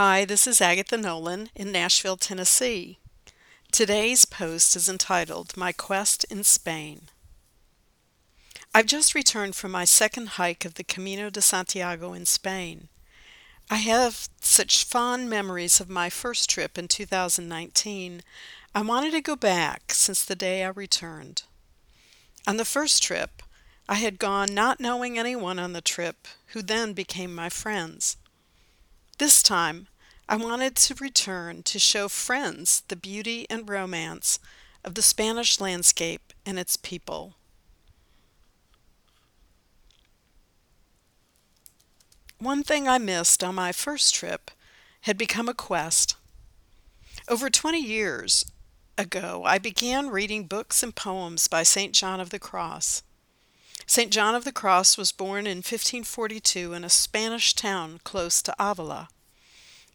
Hi, this is Agatha Nolan in Nashville, Tennessee. Today's post is entitled My Quest in Spain. I've just returned from my second hike of the Camino de Santiago in Spain. I have such fond memories of my first trip in 2019. I wanted to go back since the day I returned. On the first trip, I had gone not knowing anyone on the trip, who then became my friends. This time, I wanted to return to show friends the beauty and romance of the Spanish landscape and its people. One thing I missed on my first trip had become a quest. Over 20 years ago, I began reading books and poems by St. John of the Cross. St. John of the Cross was born in 1542 in a Spanish town close to Avila.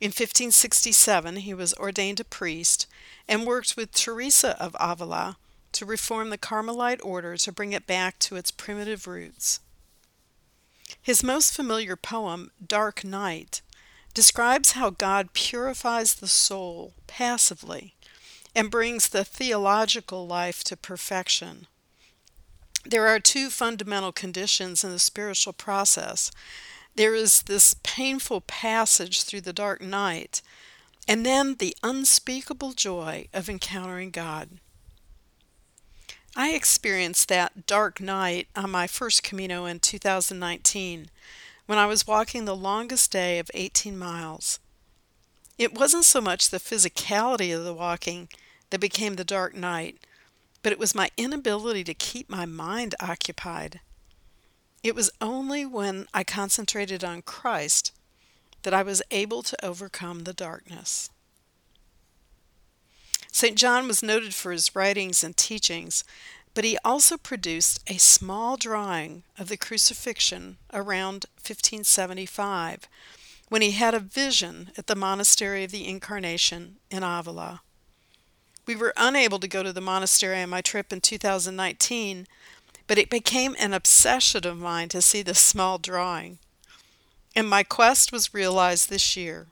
In 1567, he was ordained a priest and worked with Teresa of Avila to reform the Carmelite order to bring it back to its primitive roots. His most familiar poem, Dark Night, describes how God purifies the soul passively and brings the theological life to perfection. There are two fundamental conditions in the spiritual process. There is this painful passage through the dark night, and then the unspeakable joy of encountering God. I experienced that dark night on my first Camino in 2019 when I was walking the longest day of 18 miles. It wasn't so much the physicality of the walking that became the dark night but it was my inability to keep my mind occupied. It was only when I concentrated on Christ that I was able to overcome the darkness. St. John was noted for his writings and teachings, but he also produced a small drawing of the crucifixion around 1575 when he had a vision at the Monastery of the Incarnation in Avila. We were unable to go to the monastery on my trip in 2019, but it became an obsession of mine to see this small drawing. And my quest was realized this year.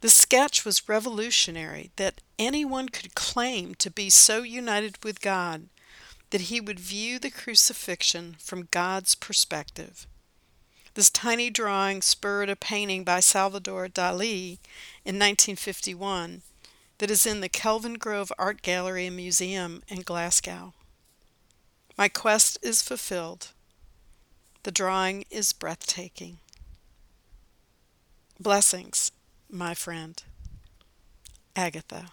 The sketch was revolutionary that anyone could claim to be so united with God that he would view the crucifixion from God's perspective. This tiny drawing spurred a painting by Salvador Dali in 1951 that is in the Kelvingrove Art Gallery and Museum in Glasgow. My quest is fulfilled. The drawing is breathtaking. Blessings, my friend. Agatha.